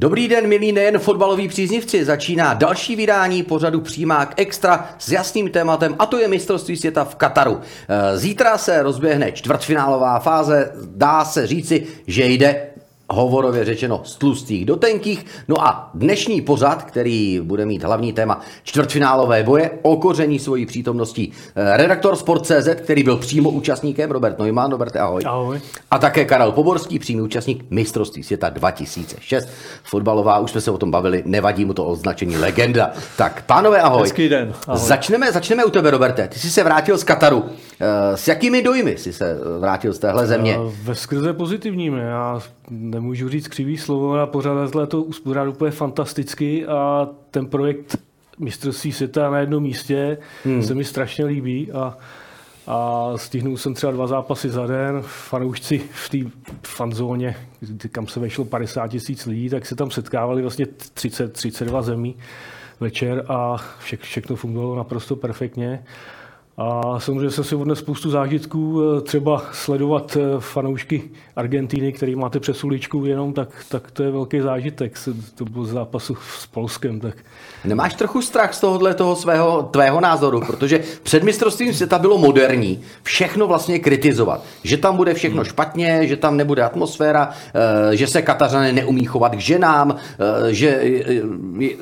Dobrý den, milí nejen fotbaloví příznivci. Začíná další vydání pořadu Přímák Extra s jasným tématem a to je mistrovství světa v Kataru. Eh, Zítra se rozběhne čtvrtfinálová fáze. Dá se říci, že jde hovorově řečeno z tlustých do tenkých. No a dnešní pořad, který bude mít hlavní téma čtvrtfinálové boje, okoření svojí přítomností eh, redaktor Sport.cz, který byl přímo účastníkem, Robert Neumann, Robert, ahoj. Ahoj. A také Karel Poborský, přímý účastník mistrovství světa 2006. Fotbalová, už jsme se o tom bavili, nevadí mu to označení legenda. Tak, pánové, ahoj. Hezký den, ahoj. Začneme, začneme u tebe, Roberte. Ty jsi se vrátil z Kataru. Eh, S jakými dojmy jsi se vrátil z téhle země? A Ve skrze pozitivními. Já nemůžu říct křivý slovo, ale pořadatelé to uspořádali úplně fantasticky a ten projekt mistrovství světa na jednom místě hmm. se mi strašně líbí a, a stihnul jsem třeba dva zápasy za den. Fanoušci v té fanzóně, kam se vešlo 50 tisíc lidí, tak se tam setkávali vlastně 30, 32 zemí večer a vše, všechno fungovalo naprosto perfektně. A samozřejmě jsem si odnes spoustu zážitků, eh, třeba sledovat eh, fanoušky Argentíny, který máte přes uličku jenom, tak, tak to je velký zážitek. To byl z zápasu s Polskem, tak Nemáš trochu strach z tohohle toho svého, tvého názoru, protože před mistrovstvím světa bylo moderní všechno vlastně kritizovat. Že tam bude všechno špatně, že tam nebude atmosféra, eh, že se Katařané neumí chovat k ženám, že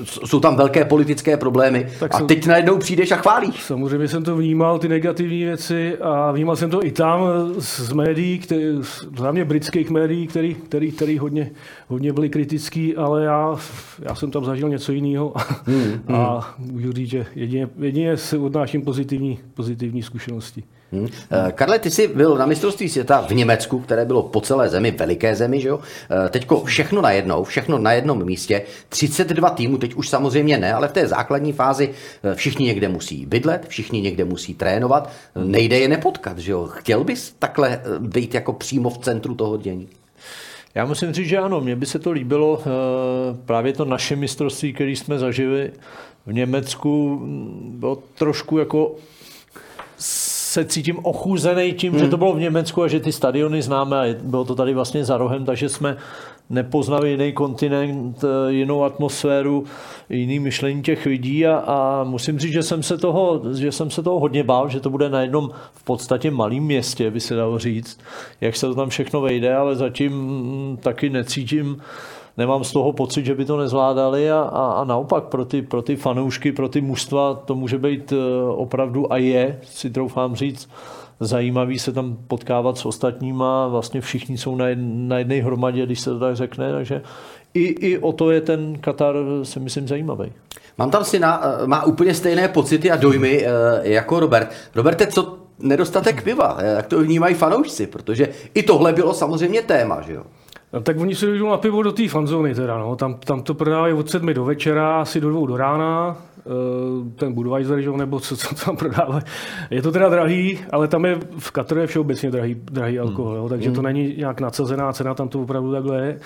jsou tam velké politické problémy. Tak A teď najednou přijdeš a chválíš. Samozřejmě jsem to vnímal, ty negativní věci a vnímal jsem to i tam z, médií, který, z- hlavně britských médií, který, který, který hodně, hodně byli kritický, ale já, já jsem tam zažil něco jiného hmm, a můžu říct, že jedině, jedině se odnáším pozitivní, pozitivní zkušenosti. Hmm. Karle, ty jsi byl na mistrovství světa v Německu, které bylo po celé zemi, veliké zemi, že jo? Eh, Teďko všechno najednou, všechno na jednom místě, 32 týmů, teď už samozřejmě ne, ale v té základní fázi eh, všichni někde musí bydlet, všichni někde musí trénovat, nejde je nepotkat, že jo? Chtěl bys takhle být jako přímo v centru toho dění? Já musím říct, že ano, mně by se to líbilo. Právě to naše mistrovství, které jsme zažili v Německu, bylo trošku jako se cítím ochuzený tím, hmm. že to bylo v Německu a že ty stadiony známe a bylo to tady vlastně za rohem, takže jsme nepoznali jiný kontinent, jinou atmosféru, jiný myšlení těch lidí a, a musím říct, že jsem, se toho, že jsem se toho hodně bál, že to bude na jednom v podstatě malém městě, by se dalo říct, jak se to tam všechno vejde, ale zatím taky necítím, nemám z toho pocit, že by to nezvládali a, a, a naopak pro ty, pro ty fanoušky, pro ty mužstva to může být eh, opravdu a je, si troufám říct, zajímavý se tam potkávat s ostatníma, vlastně všichni jsou na, jed, na jedné hromadě, když se to tak řekne, takže i, i o to je ten Katar, si myslím, zajímavý. Mám tam syna, eh, má úplně stejné pocity a dojmy eh, jako Robert. Roberte, co nedostatek piva? Eh, Jak to vnímají fanoušci? Protože i tohle bylo samozřejmě téma, že jo? No, tak oni se jdou na pivo do té fanzóny teda, no. tam, tam to prodávají od sedmi do večera, asi do dvou do rána, eh, ten Budweiser, že nebo co, co tam prodávají. Je to teda drahý, ale tam je v Kataru je všeobecně drahý, drahý alkohol, jo, takže to není nějak nadsazená cena, tam to opravdu takhle je.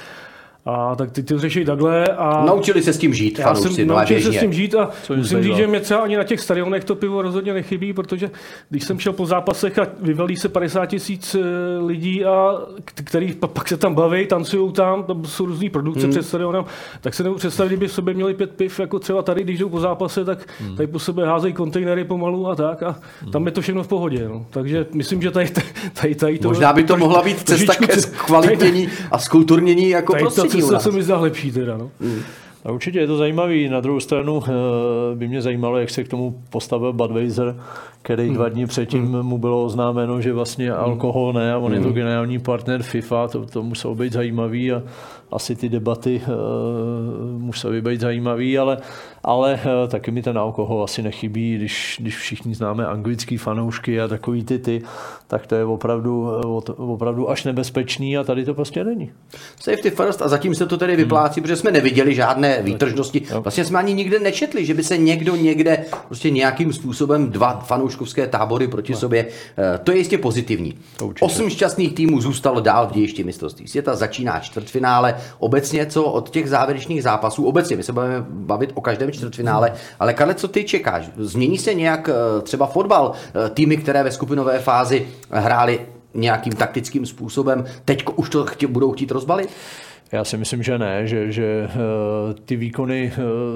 A tak ty, ty to řeší takhle a... Naučili se s tím žít, Já jsem no a naučil se s tím žít a Co musím říct, že mě třeba ani na těch stadionech to pivo rozhodně nechybí, protože když jsem šel po zápasech a vyvelí se 50 tisíc eh, lidí, a který pa- pak se tam baví, tancují tam, tam jsou různé produkce hmm. před stadionem, tak se nemůžu představit, kdyby v sobě měli pět piv, jako třeba tady, když jdou po zápase, tak hmm. tady po sobě házejí kontejnery pomalu a tak a tam je to všechno v pohodě. No. Takže myslím, že tady, tady, tady to... Možná by to mohla být cesta ke zkvalitnění a skulturnění jako Tady u cesta nás. se mi zdá lepší teda, no. A určitě je to zajímavý. Na druhou stranu eh, by mě zajímalo, jak se k tomu postavil Budweiser, který dva dny předtím mu bylo oznámeno, že vlastně alkohol ne a on je to generální partner FIFA, to, to muselo být zajímavý a asi ty debaty uh, musely být zajímavé, ale, ale uh, taky mi ten alkohol asi nechybí, když, když všichni známe anglický fanoušky a takový ty ty, tak to je opravdu, opravdu až nebezpečný a tady to prostě není. Safety first a zatím se to tedy vyplácí, hmm. protože jsme neviděli žádné výtržnosti. Vlastně jsme ani nikde nečetli, že by se někdo někde prostě nějakým způsobem dva fanouškovské tábory proti no. sobě. Eh, to je jistě pozitivní. Osm šťastných týmů zůstalo dál v dějišti mistrovství světa, začíná čtvrtfinále obecně co od těch závěrečných zápasů, obecně, my se budeme bavit o každém čtvrtfinále, ale Karle, co ty čekáš? Změní se nějak eh, třeba fotbal, eh, týmy, které ve skupinové fázi hrály nějakým taktickým způsobem, teď už to chtě, budou chtít rozbalit? Já si myslím, že ne, že, že eh, ty výkony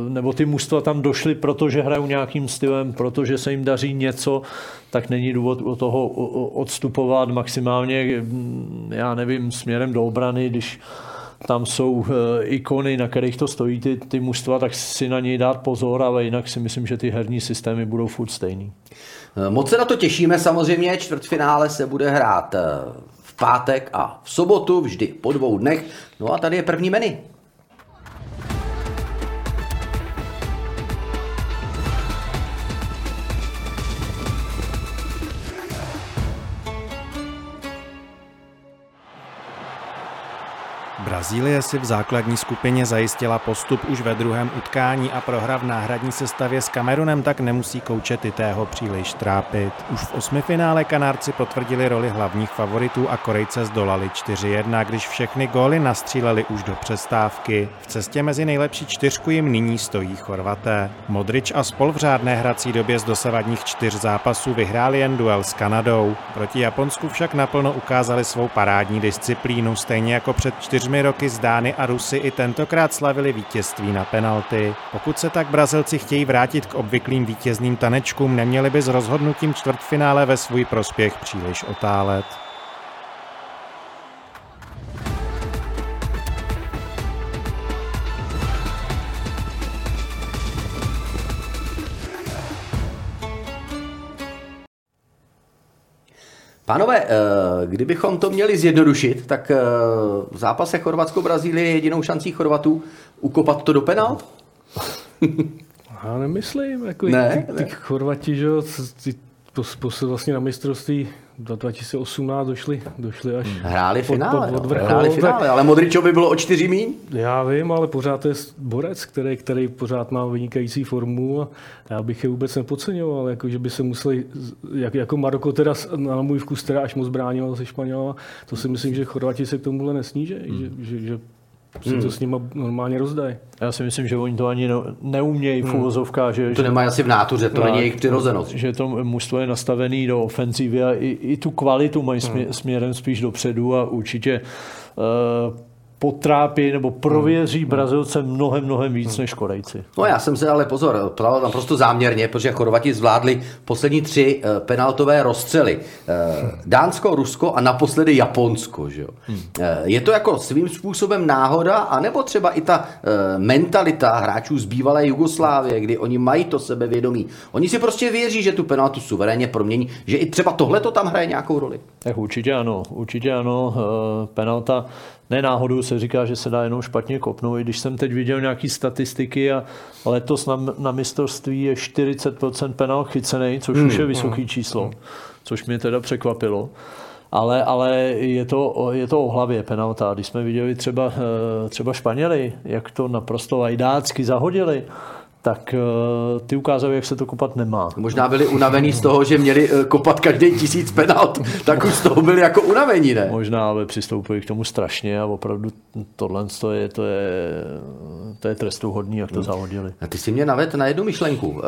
nebo ty mužstva tam došly, protože hrajou nějakým stylem, protože se jim daří něco, tak není důvod od toho odstupovat maximálně, hm, já nevím, směrem do obrany, když tam jsou eh, ikony, na kterých to stojí ty, ty mužstva, tak si na něj dát pozor, ale jinak si myslím, že ty herní systémy budou furt stejný. Eh, moc se na to těšíme samozřejmě, čtvrtfinále se bude hrát eh, v pátek a v sobotu, vždy po dvou dnech. No a tady je první menu. Brazílie si v základní skupině zajistila postup už ve druhém utkání a prohra v náhradní sestavě s Kamerunem tak nemusí kouče Titého příliš trápit. Už v osmifinále Kanárci potvrdili roli hlavních favoritů a Korejce zdolali 4-1, když všechny góly nastříleli už do přestávky. V cestě mezi nejlepší čtyřku jim nyní stojí Chorvaté. Modrič a spol v řádné hrací době z dosavadních čtyř zápasů vyhráli jen duel s Kanadou. Proti Japonsku však naplno ukázali svou parádní disciplínu, stejně jako před čtyřmi roky roky z Dány a Rusy i tentokrát slavili vítězství na penalty. Pokud se tak Brazilci chtějí vrátit k obvyklým vítězným tanečkům, neměli by s rozhodnutím čtvrtfinále ve svůj prospěch příliš otálet. Pánové, eh, kdybychom to měli zjednodušit, tak eh, v zápase Chorvatsko-Brazílie je jedinou šancí Chorvatů ukopat to do penalt? Já nemyslím. Jako ne, ty, ty Chorvati, že ty, po, vlastně na mistrovství 2018 došli, došli až Hráli finále, pod, pod, pod hráli finále, ale Modričovi bylo o čtyři míň. Já vím, ale pořád je borec, který, který pořád má vynikající formu a já bych je vůbec nepodceňoval, jako, že by se museli, jak, jako Maroko teda na můj vkus teda až moc bránilo se Španěla, to si myslím, že Chorvati se k tomuhle nesníží, hmm. že, že, že si hmm. to s nimi normálně rozdají. Já si myslím, že oni to ani neumějí v hmm. že... To nemají asi v nátuře, to není jejich přirozenost. Že to mužstvo je nastavené do ofenzívy a i, i tu kvalitu mají hmm. směrem spíš dopředu a určitě uh, potrápí nebo prověří hmm. Brazilce mnohem, mnohem víc hmm. než Korejci. No já jsem se ale pozor, ptal tam prostě záměrně, protože Chorvati zvládli poslední tři uh, penaltové rozstřely. Uh, Dánsko, Rusko a naposledy Japonsko. Že jo? Hmm. Uh, je to jako svým způsobem náhoda, anebo třeba i ta mentalita hráčů z bývalé Jugoslávie, kdy oni mají to sebevědomí. Oni si prostě věří, že tu penaltu suverénně promění, že i třeba tohle to tam hraje nějakou roli. Tak určitě ano, určitě ano. Penalta ne náhodou se říká, že se dá jenom špatně kopnout. I když jsem teď viděl nějaké statistiky a letos na, na mistrovství je 40% penal chycený, což hmm. už je hmm. číslo, hmm. což mě teda překvapilo. Ale, ale je, to, je to o hlavě penalta. Když jsme viděli třeba, eh, třeba Španěli, jak to naprosto lajdácky zahodili, tak uh, ty ukázali, jak se to kopat nemá. Možná byli unavení z toho, že měli uh, kopat každý tisíc penalt, tak už z toho byli jako unavení, ne? Možná, ale přistoupili k tomu strašně a opravdu tohle to je, to je, to je trestuhodný, jak to hmm. zahodili. A ty si mě naved na jednu myšlenku. Uh,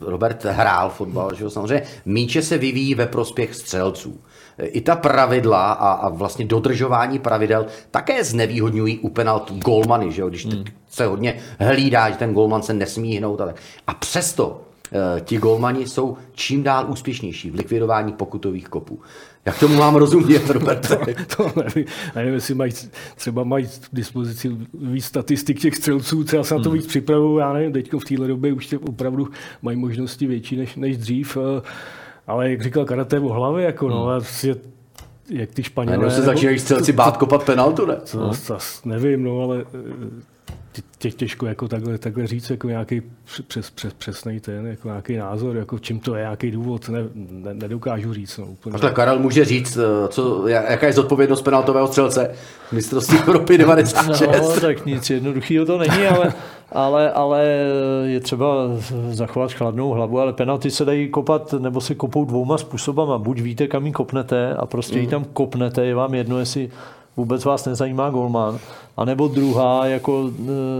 Robert hrál fotbal, že jo? samozřejmě. Míče se vyvíjí ve prospěch střelců i ta pravidla a, a vlastně dodržování pravidel také znevýhodňují u penalt golmany, že jo? když hmm. Se hodně hlídá, že ten golman se nesmí hnout. A, tak. a přesto eh, ti golmani jsou čím dál úspěšnější v likvidování pokutových kopů. Jak tomu mám rozumět, Robert? to nevím, nevím, jestli mají, třeba mají k dispozici víc statistik těch střelců, třeba se na to hmm. víc připravují, já nevím, teď v téhle době už opravdu mají možnosti větší než, než dřív, eh, ale jak říkal karate o hlavě, jako no, hmm. no, jak ty Španělé... A se začínají střelci bát kopat penaltu, ne? To, to, nevím, no, ale tě, těžko jako takhle, takhle říct jako nějaký přes, přes, přesný ten, jako nějaký názor, jako čím to je, nějaký důvod, ne, ne, nedokážu říct. No, úplně. Takhle Karel může říct, eh, co, jaká je zodpovědnost penaltového střelce mistrovství Evropy 96. No, tak nic jednoduchého to není, ale, ale, ale je třeba zachovat chladnou hlavu, ale penalty se dají kopat, nebo se kopou dvouma způsobama. Buď víte, kam ji kopnete a prostě mm. ji tam kopnete, je vám jedno, jestli vůbec vás nezajímá golman. A nebo druhá, jako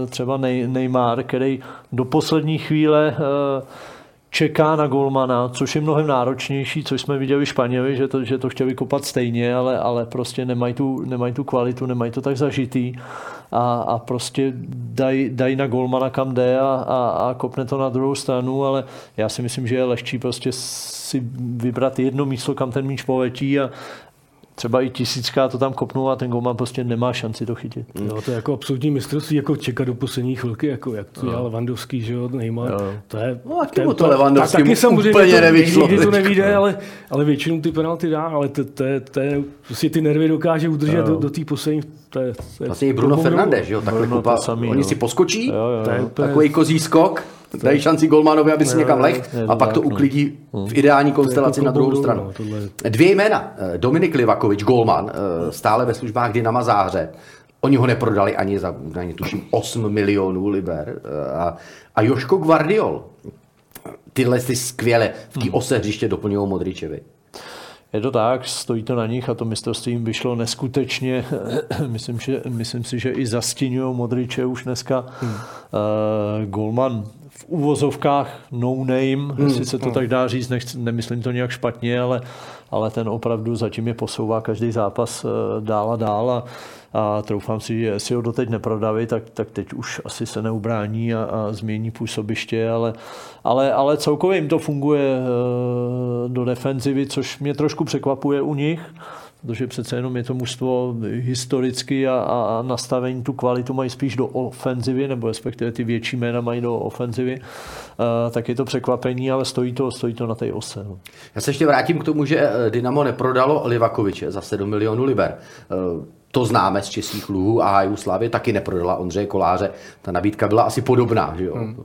e, třeba Neymar, který do poslední chvíle e, čeká na golmana, což je mnohem náročnější, což jsme viděli Španěli, že to, že to chtěli kopat stejně, ale, ale prostě nemají tu, nemají tu kvalitu, nemají to tak zažitý a, a prostě dají daj na golmana kam jde a, a, a kopne to na druhou stranu, ale já si myslím, že je lehčí prostě si vybrat jedno místo, kam ten míč poletí a, třeba i tisícká to tam kopnul a ten golman prostě nemá šanci to chytit. No, to je jako absolutní mistrovství, jako čekat do poslední chvilky, jako jak to dělal Levandovský, že jo, Neymar. No. To je, no, a to, to Levandovský taky samozřejmě úplně nevyšlo. Nikdy to nevíde, ale, ale většinou ty penalty dá, ale to, to, to, je, prostě ty nervy dokáže udržet no. do, do té poslední to je, to je vlastně i Bruno Fernandes, jo, takhle Bruno kupa, samý, oni jo. si poskočí, jo, jo, jo. takový kozí skok, dají šanci Golmanovi, aby si někam leh a pak to uklidí v ideální konstelaci na druhou stranu. Dvě jména. Eh, Dominik Livakovič, Golman, eh, stále ve službách Dynama Záře. Oni ho neprodali ani za, ani tuším, 8 milionů liber. Eh, a, a Joško Guardiol. Tyhle ty skvěle v té hmm. ose hřiště doplňují Modričevi. Je to tak, stojí to na nich a to mistrovství jim vyšlo neskutečně. myslím, že, myslím si, že i zastínují Modriče už dneska. Hmm. Uh, Golman v úvozovkách no name, hmm. jestli se to hmm. tak dá říct, nechci, nemyslím to nějak špatně, ale, ale ten opravdu zatím je posouvá každý zápas uh, dál a dál a, a troufám si, že jestli ho doteď neprodaví, tak, tak teď už asi se neubrání a, a změní působiště, ale, ale, ale celkově jim to funguje uh, do defenzivy, což mě trošku překvapuje u nich protože přece jenom je to mužstvo historicky a, a nastavení tu kvalitu mají spíš do ofenzivy, nebo respektive ty větší jména mají do ofenzivy, uh, tak je to překvapení, ale stojí to, stojí to na té ose. No. Já se ještě vrátím k tomu, že eh, Dynamo neprodalo Livakoviče za 7 milionů liber. Uh, to známe z českých luhů a Jugoslávie taky neprodala Ondřeje Koláře. Ta nabídka byla asi podobná. Že jo? Hmm.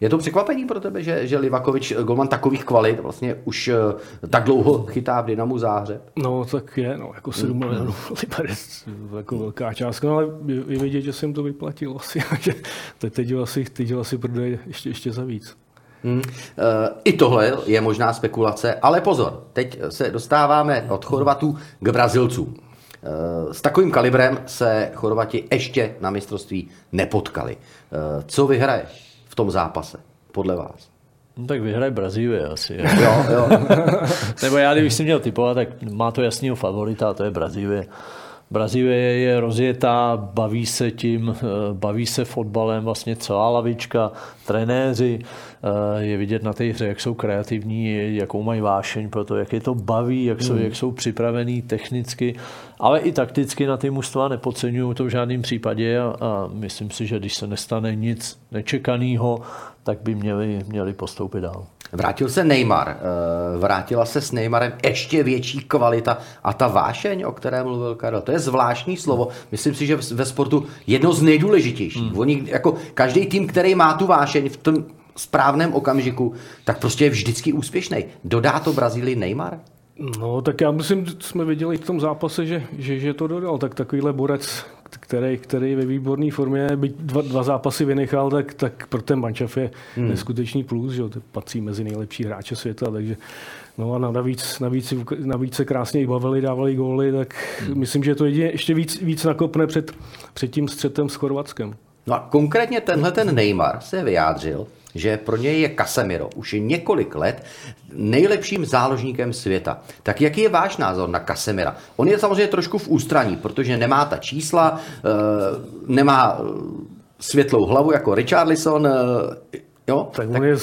Je to překvapení pro tebe, že, že Livakovič, golman takových kvalit, vlastně už uh, tak dlouho chytá v Dynamu záře? No, tak je, no, jako 7 mm. milionů liber jako velká částka, no, ale je vidět, že se jim to vyplatilo asi, že teď ho asi, teď asi prodají ještě, ještě za víc. Hmm. I tohle je možná spekulace, ale pozor, teď se dostáváme od Chorvatů k Brazilcům. Eh, s takovým kalibrem se Chorvati ještě na mistrovství nepotkali. Co vyhraje? tom zápase, podle vás? No, tak vyhraje Brazílie asi. Jo, jo. Nebo já, kdybych si měl typovat, tak má to jasného favorita, a to je Brazílie. Brazílie je rozjetá, baví se tím, eh, baví se fotbalem, vlastně celá lavička, trenéři, eh, je vidět na té hře, jak jsou kreativní, jakou mají vášeň pro to, jak je to baví, jak jsou, hmm. jak jsou připravení technicky, ale i takticky na ty mužstva nepodceňují to v žádném případě a, a myslím si, že když se nestane nic nečekaného, tak by měli, měli postoupit dál. Vrátil se Neymar, eh, vrátila se s Neymarem ještě větší kvalita a ta vášeň, o které mluvil Karel, to je zvláštní slovo. Myslím si, že ve sportu jedno z nejdůležitějších. Hmm. Oni, jako každý tým, který má tu vášeň v tom správném okamžiku, tak prostě je vždycky úspěšný. Dodá to Brazílii Neymar? No, tak já myslím, jsme viděli v tom zápase, že, že, že to dodal. Tak takovýhle borec, který, který ve výborné formě, byť dva, dva zápasy vynechal, tak, tak pro ten mančaf je hmm. neskutečný plus, že to patří mezi nejlepší hráče světa, takže No a navíc, navíc, navíc se krásně i bavili, dávali góly, tak hmm. myslím, že to jedině ještě víc, víc nakopne před, před tím střetem s Chorvatskem. No a konkrétně tenhle ten Neymar se vyjádřil, že pro něj je Casemiro už je několik let nejlepším záložníkem světa. Tak jaký je váš názor na Casemira? On je samozřejmě trošku v ústraní, protože nemá ta čísla, eh, nemá eh, světlou hlavu jako Richarlison. Eh, jo? Tak, tak on je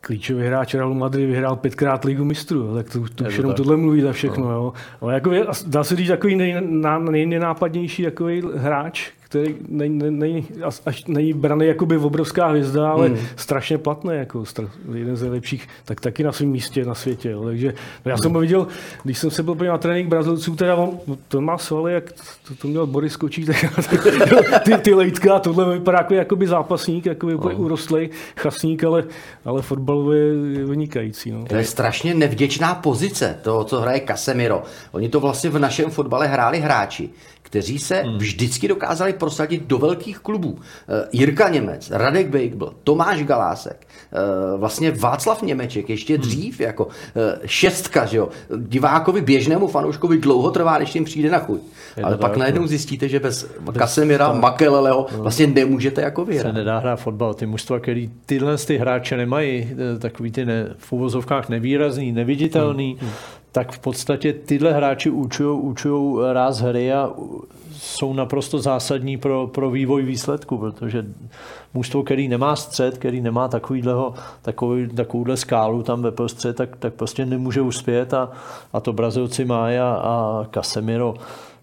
klíčový hráč Realu Madrid vyhrál pětkrát ligu mistrů, tak to, to už jenom tohle mluví za všechno. No. Jo. Ale jako je, dá se říct takový nej, nejnenápadnější takový hráč, který není, není, až není braný jakoby obrovská hvězda, ale hmm. strašně platný, jako stra, jeden z nejlepších, tak taky na svém místě na světě. Jo. Takže no já jsem ho viděl, když jsem se byl na trénink Brazilců, teda on, to má svaly, jak to, to měl Boris Kočík, tak, ty, ty lejtka, tohle vypadá jako jakoby zápasník, jakoby no. urostlý chasník, ale, ale fotbalově je vynikající. No. To je strašně nevděčná pozice, to, co hraje Casemiro. Oni to vlastně v našem fotbale hráli hráči, kteří se hmm. vždycky dokázali prosadit do velkých klubů. Eh, Jirka Němec, Radek Bejkbl, Tomáš Galásek, eh, vlastně Václav Němeček, ještě hmm. dřív, jako eh, šestka, že jo. Divákovi, běžnému fanouškovi dlouho trvá, než jim přijde na chuť. Je Ale pak tak, najednou no. zjistíte, že bez, bez Kasemira, Makeleleho no. vlastně nemůžete jako vyhrát. Se nedá hrát fotbal. Ty mužstva, který tyhle ty hráče nemají, takový ty ne, v úvozovkách nevýrazný, neviditelný, hmm. Tak v podstatě tyhle hráči učují ráz hry a jsou naprosto zásadní pro, pro vývoj výsledku, protože mužstvo, který nemá střed, který nemá takovýhleho, takový, takovouhle skálu tam ve prostřed, tak, tak prostě nemůže uspět a, a to Brazilci má a, a Casemiro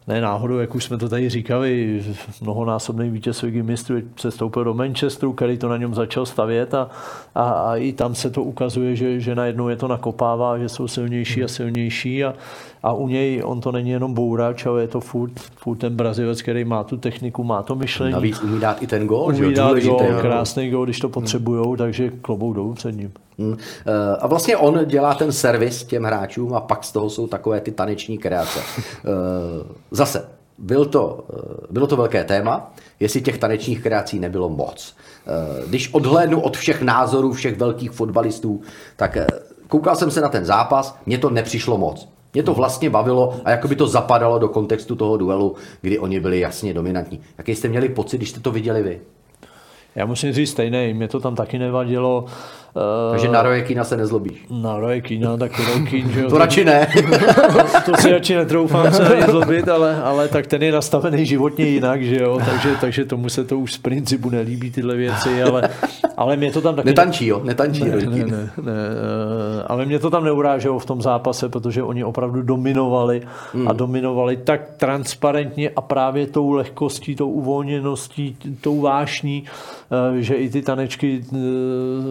ne náhodou, jak už jsme to tady říkali, mnohonásobný vítěz ligy mistrů přestoupil do Manchesteru, který to na něm začal stavět a, a, a i tam se to ukazuje, že, že najednou je to nakopává, že jsou silnější a silnější a, a u něj on to není jenom bourač, ale je to furt, furt ten Brazilec, který má tu techniku, má to myšlení. Navíc umí dát i ten gól. Umí dát gól, krásný gól, když to potřebujou, takže klobou dolů před ním. Hmm. A vlastně on dělá ten servis těm hráčům a pak z toho jsou takové ty taneční kreace. Eh, zase, byl to, eh, bylo to velké téma, jestli těch tanečních kreací nebylo moc. Eh, když odhlédnu od všech názorů všech velkých fotbalistů, tak koukal jsem se na ten zápas, mně to nepřišlo moc. Mě to vlastně bavilo a jako by to zapadalo do kontextu toho duelu, kdy oni byli jasně dominantní. Jaký jste měli pocit, když jste to viděli vy? Já musím říct stejné, mě to tam taky nevadilo. Takže na Roje Kína se nezlobíš. Na Roje Kína, tak Roje Kín, že jo. to radši ne. to si radši netroufám se ani zlobit, ale, ale tak ten je nastavený životně jinak, že jo, takže, takže tomu se to už z principu nelíbí tyhle věci, ale, ale mě to tam taky... Netančí, jo, netančí. Ne, ne, ne, ne, eh, ale mě to tam neuráželo v tom zápase, protože oni opravdu dominovali hmm. a dominovali tak transparentně a právě tou lehkostí, tou uvolněností, tou vášní, eh, že i ty tanečky eh,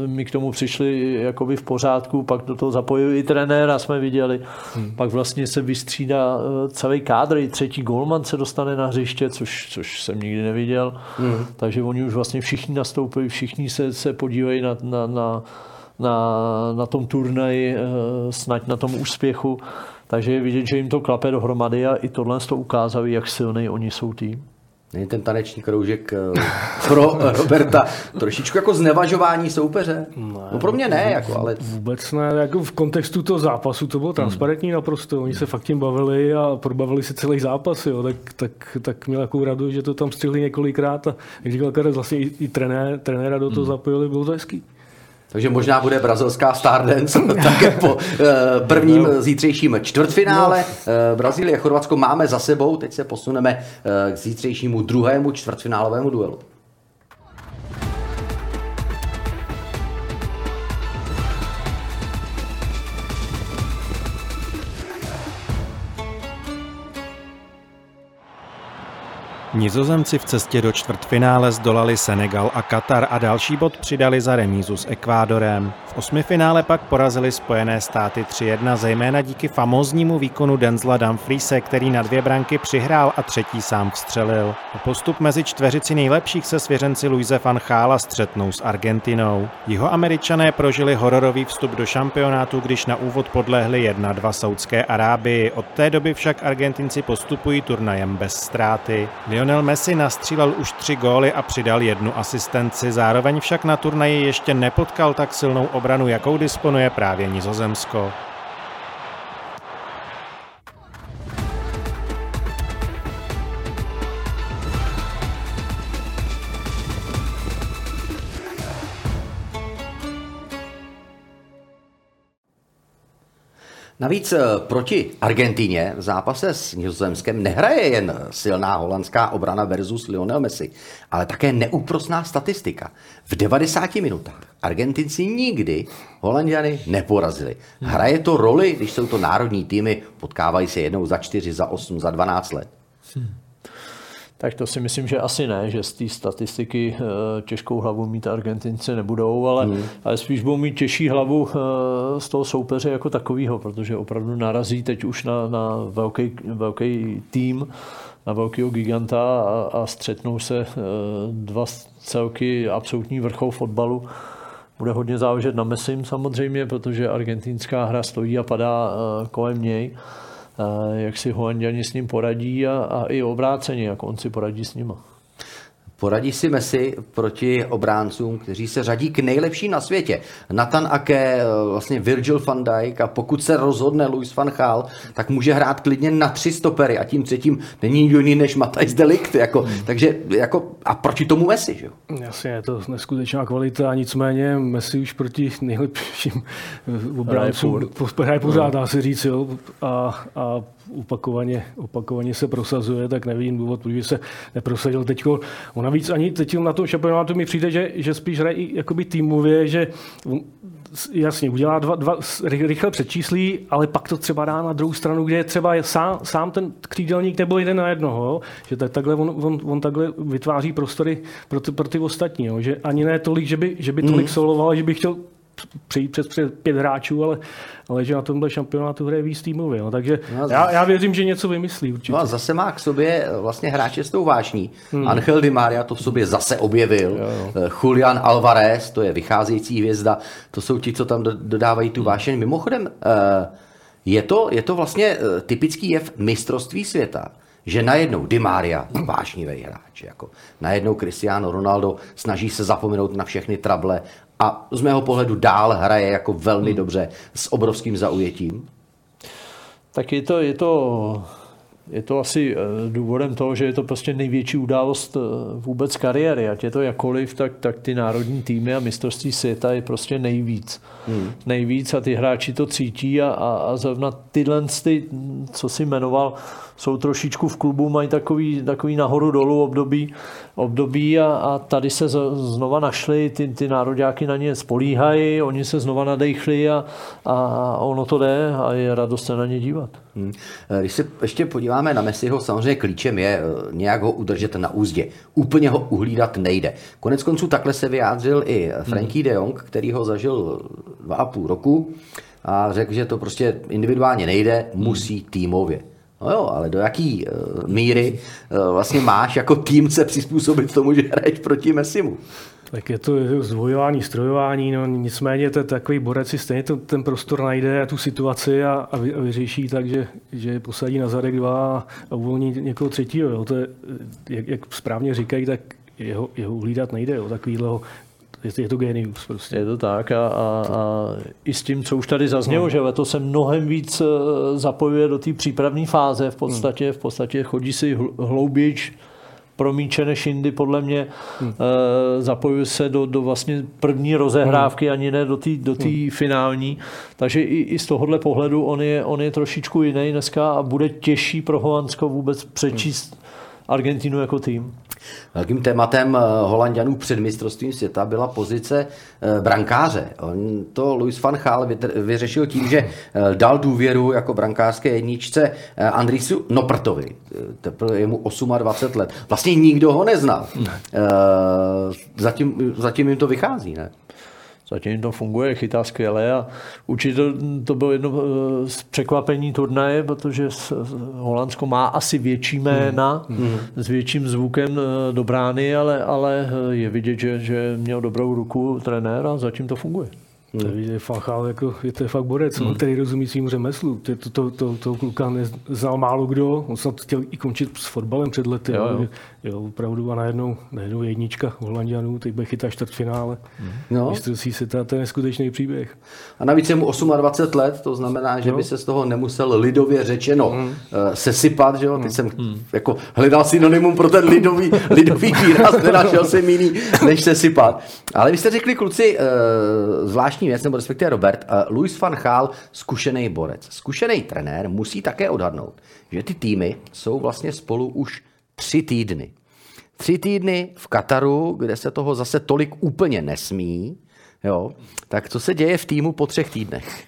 mi k tomu tomu přišli jakoby v pořádku, pak do toho zapojil i trenéra, jsme viděli. Hmm. Pak vlastně se vystřídá eh, celý kádr, i třetí golman se dostane na hřiště, což, což jsem nikdy neviděl. Hmm. Takže oni už vlastně všichni nastoupili, všichni se, se podívají na, na, na, na, na tom turnaji, eh, snad na tom úspěchu. Takže je vidět, že jim to klape dohromady a i tohle to ukázali, jak silný oni jsou tým. Není ten taneční kroužek eh, pro Roberta trošičku jako znevažování soupeře? Ne, no pro mě ne, jako, ale... Vůbec ne, jako v kontextu toho zápasu to bylo transparentní hmm. naprosto. Oni se fakt tím bavili a probavili si celý zápas, jo. Tak, tak, tak měl takovou radost, že to tam střihli několikrát a jak říkal Karel, vlastně i, i trenér, trenéra do toho hmm. zapojili, bylo to hezký. Takže možná bude brazilská Stardance také po uh, prvním no. zítřejším čtvrtfinále. Uh, Brazílie a Chorvatsko máme za sebou, teď se posuneme uh, k zítřejšímu druhému čtvrtfinálovému duelu. Nizozemci v cestě do čtvrtfinále zdolali Senegal a Katar a další bod přidali za remízu s Ekvádorem. V osmifinále pak porazili Spojené státy 3-1, zejména díky famóznímu výkonu Denzla Dumfriese, který na dvě branky přihrál a třetí sám vstřelil. O postup mezi čtveřici nejlepších se svěřenci Luise van Chala střetnou s Argentinou. Jeho američané prožili hororový vstup do šampionátu, když na úvod podlehli 1-2 Saudské Arábii. Od té doby však Argentinci postupují turnajem bez ztráty. Lionel Messi nastřílel už tři góly a přidal jednu asistenci, zároveň však na turnaji ještě nepotkal tak silnou obranu, jakou disponuje právě Nizozemsko. Navíc eh, proti Argentině v zápase s Nizozemskem nehraje jen silná holandská obrana versus Lionel Messi, ale také neúprosná statistika. V 90 minutách Argentinci nikdy Holandiany neporazili. Hraje to roli, když jsou to národní týmy, potkávají se jednou za 4, za 8, za 12 let. Tak to si myslím, že asi ne, že z té statistiky eh, těžkou hlavu mít Argentinci nebudou, ale, hmm. ale spíš budou mít těžší hlavu eh, z toho soupeře jako takového, protože opravdu narazí teď už na, na velký, velký tým, na velkého giganta a, a střetnou se eh, dva celky absolutní vrchol fotbalu. Bude hodně záležet na Messim samozřejmě, protože argentinská hra stojí a padá kolem něj jak si Holanděni s ním poradí a, a i obráceně, jak on si poradí s nima. Poradí si Messi proti obráncům, kteří se řadí k nejlepším na světě. Nathan Ake, vlastně Virgil van Dijk a pokud se rozhodne Luis van Gaal, tak může hrát klidně na tři stopery a tím třetím není jiný než Matthijs Delikt. Jako, hmm. Takže jako, a proti tomu Messi, že? Jasně, je to neskutečná kvalita, nicméně Messi už proti nejlepším obráncům hraje pořád, dá se říct, jo, a, a opakovaně, opakovaně se prosazuje, tak nevím důvod, proč se neprosadil teď. Ona víc ani teď na tom šampionátu mi přijde, že, že spíš hraje jakoby týmově, že jasně, udělá dva, dva, rychle přečíslí, ale pak to třeba dá na druhou stranu, kde je třeba sám, sám ten křídelník nebo jeden na jednoho, že tak, takhle on, on, on, takhle vytváří prostory pro ty, pro ty ostatní, jo, že ani ne tolik, že by, že by tolik mm. soloval, že by chtěl přejít přes, přes pět hráčů, ale, ale že na tomhle šampionátu hraje víc týmově. No, takže no, já, já, věřím, že něco vymyslí určitě. No a zase má k sobě vlastně hráče s tou vášní. Hmm. Angel Di Maria to v sobě zase objevil. Jo, jo. Eh, Julian Alvarez, to je vycházející hvězda. To jsou ti, co tam dodávají tu vášeň. Mimochodem, eh, je to, je to vlastně eh, typický jev mistrovství světa že najednou Di Maria, vášnivý hráč, jako najednou Cristiano Ronaldo snaží se zapomenout na všechny trable a z mého pohledu dál hraje jako velmi hmm. dobře s obrovským zaujetím? Tak je to, je to, je to asi eh, důvodem toho, že je to prostě největší událost eh, vůbec kariéry. Ať je to jakoliv, tak, tak ty národní týmy a mistrovství světa je prostě nejvíc. Hmm. Nejvíc a ty hráči to cítí a, a, a zrovna tyhle, ty, co si jmenoval, jsou trošičku v klubu, mají takový, takový nahoru dolů období, období a, a tady se z, znova našli, ty, ty nároďáky na ně spolíhají, oni se znova nadechli a, a ono to jde a je radost se na ně dívat. Hmm. Když se ještě podíváme na Messiho, samozřejmě klíčem je eh, nějak ho udržet na úzdě. Úplně ho uhlídat nejde. Konec konců takhle se vyjádřil i Frankie hmm. de Jong, který ho zažil dva a půl roku a řekl, že to prostě individuálně nejde, musí týmově. No jo, ale do jaký uh, míry uh, vlastně máš jako tým se přizpůsobit tomu, že hraješ proti Messimu? Tak je to zvojování, strojování, no nicméně to takový borec si stejně to, ten prostor najde a tu situaci a, a, vy, a vyřeší tak, že, že posadí na zadek dva a uvolní někoho třetího. Jo. To je, jak, jak správně říkají, tak jeho, jeho uhlídat nejde, jo, takovýhleho je, je to genius prostě. Je to tak a, a, a i s tím, co už tady zaznělo, no. že letos se mnohem víc eh, zapojuje do té přípravné fáze v podstatě, hmm. v podstatě chodí si hloubějš promíče než jindy, podle mě. Hmm. E, zapojuje se do, do vlastně první rozehrávky, hmm. ani ne do té do hmm. finální. Takže i, i z tohohle pohledu on je, on je trošičku jiný dneska a bude těžší pro Holandsko vůbec přečíst hmm. Argentinu jako tým. Velkým tématem eh, Holandianů před mistrovstvím světa byla pozice eh, brankáře. On to Luis van Gaal vyřešil tím, že eh, dal důvěru jako brankářské jedničce Andrisu Noprtovi. Teprve je mu 28 let. Vlastně nikdo ho neznal. Zatím, zatím jim to vychází, ne? Zatím to funguje, chytá skvěle a určitě to bylo jedno eh, z překvapení turnaje, protože Holandsko má asi větší jména hmm. hmm. s větším zvukem eh, do brány, ale, ale eh, je vidět, že, že měl dobrou ruku trenér a zatím to funguje. Hmm. To je Fachal, jako, je to fakt borec, hmm. který rozumí svým řemeslu. To, to, to, to, to kluka neznal málo kdo, on snad chtěl i končit s fotbalem před lety. Jo, jo. Jo opravdu a najednou, najednou jednička Holandianů, teď bude chytat čtvrtfinále. Hmm. No. Mistrovství se to je neskutečný příběh. A navíc je mu 28 let, to znamená, že no. by se z toho nemusel lidově řečeno uh, sesypat, že jo? Teď hmm. jsem hmm. jako hledal synonymum pro ten lidový, lidový výraz, nenašel jsem jiný, než sesypat. Ale vy jste řekli, kluci, uh, zvlášť zvláštní věc, nebo respektive Robert, uh, Luis van Gaal, zkušený borec, zkušený trenér, musí také odhadnout, že ty týmy jsou vlastně spolu už tři týdny. Tři týdny v Kataru, kde se toho zase tolik úplně nesmí, jo, tak co se děje v týmu po třech týdnech?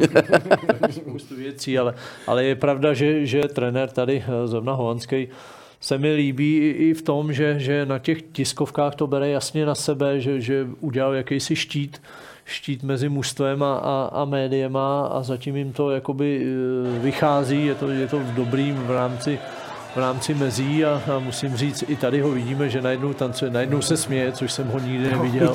spoustu věcí, ale, ale je pravda, že, že trenér tady, eh, zrovna holandský, se mi líbí i v tom, že, že na těch tiskovkách to bere jasně na sebe, že, že udělal jakýsi štít, štít mezi mužstvem a, a, a médiema a zatím jim to jakoby eh, vychází, je to, je to v dobrým v rámci v rámci mezí a, a musím říct, i tady ho vidíme, že najednou tancuje, najednou se směje, což jsem ho nikdy neviděl.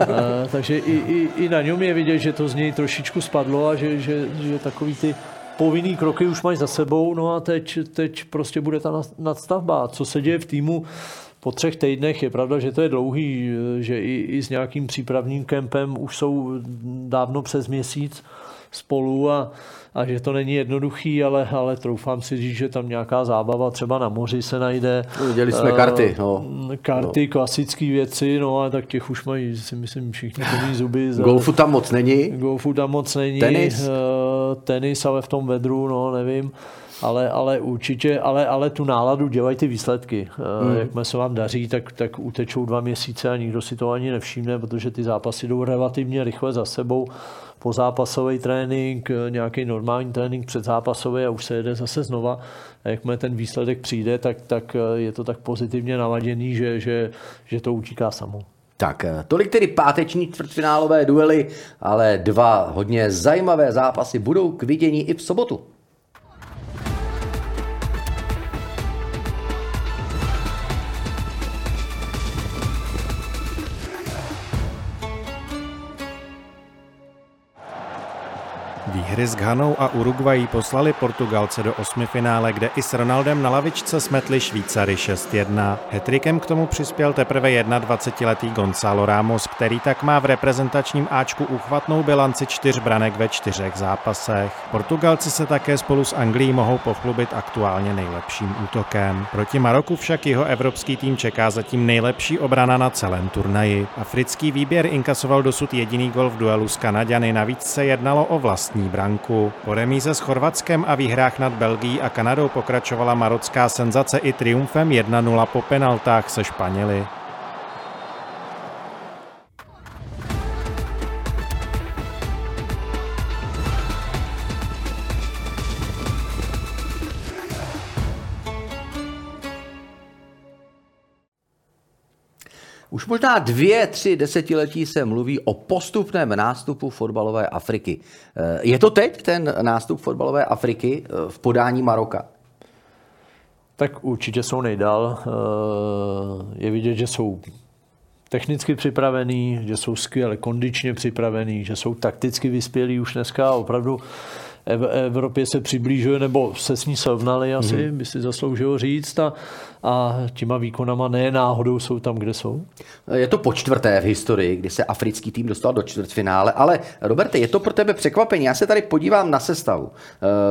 a, takže i, i, i na něm je vidět, že to z něj trošičku spadlo a že, že, že takový ty povinný kroky už mají za sebou, no a teď, teď prostě bude ta nadstavba. Co se děje v týmu po třech týdnech, je pravda, že to je dlouhý, že i, i s nějakým přípravným kempem už jsou dávno přes měsíc spolu a, a že to není jednoduchý, ale, ale troufám si říct, že tam nějaká zábava třeba na moři se najde. Viděli jsme uh, karty. No. Karty, no. klasické věci, no a tak těch už mají, si myslím, všichni plný zuby. Golfu tam moc není. Golfu tam moc není. Tenis? Uh, tenis, ale v tom vedru, no nevím ale, ale určitě, ale, ale tu náladu dělají ty výsledky. Hmm. Jakmile se vám daří, tak, tak utečou dva měsíce a nikdo si to ani nevšimne, protože ty zápasy jdou relativně rychle za sebou. Pozápasový trénink, nějaký normální trénink předzápasový a už se jede zase znova. A jakmile ten výsledek přijde, tak, tak je to tak pozitivně naladěný, že, že, že to utíká samo. Tak, tolik tedy páteční čtvrtfinálové duely, ale dva hodně zajímavé zápasy budou k vidění i v sobotu. Výhry s Ghanou a Uruguají poslali Portugalce do osmifinále, kde i s Ronaldem na lavičce smetli Švýcary 6-1. Hetrikem k tomu přispěl teprve 21-letý Gonzalo Ramos, který tak má v reprezentačním Ačku uchvatnou bilanci čtyř branek ve čtyřech zápasech. Portugalci se také spolu s Anglií mohou pochlubit aktuálně nejlepším útokem. Proti Maroku však jeho evropský tým čeká zatím nejlepší obrana na celém turnaji. Africký výběr inkasoval dosud jediný gol v duelu s Kanaďany, navíc se jednalo o vlastní branku. Po remíze s Chorvatskem a výhrách nad Belgií a Kanadou pokračovala marocká senzace i triumfem 1-0 po penaltách se Španěli. Možná dvě, tři desetiletí se mluví o postupném nástupu fotbalové Afriky. Eh, je to teď ten nástup fotbalové Afriky eh, v podání Maroka? Tak určitě jsou nejdál. Eh, je vidět, že jsou technicky připravený, že jsou skvěle kondičně připravený, že jsou takticky vyspělí už dneska opravdu Evropě se přiblížuje, nebo se s ní srovnali asi, mm-hmm. by si zasloužilo říct. A, a těma výkonama ne náhodou jsou tam, kde jsou? Je to po čtvrté v historii, kdy se africký tým dostal do čtvrtfinále, ale Roberte, je to pro tebe překvapení. Já se tady podívám na sestavu. Uh,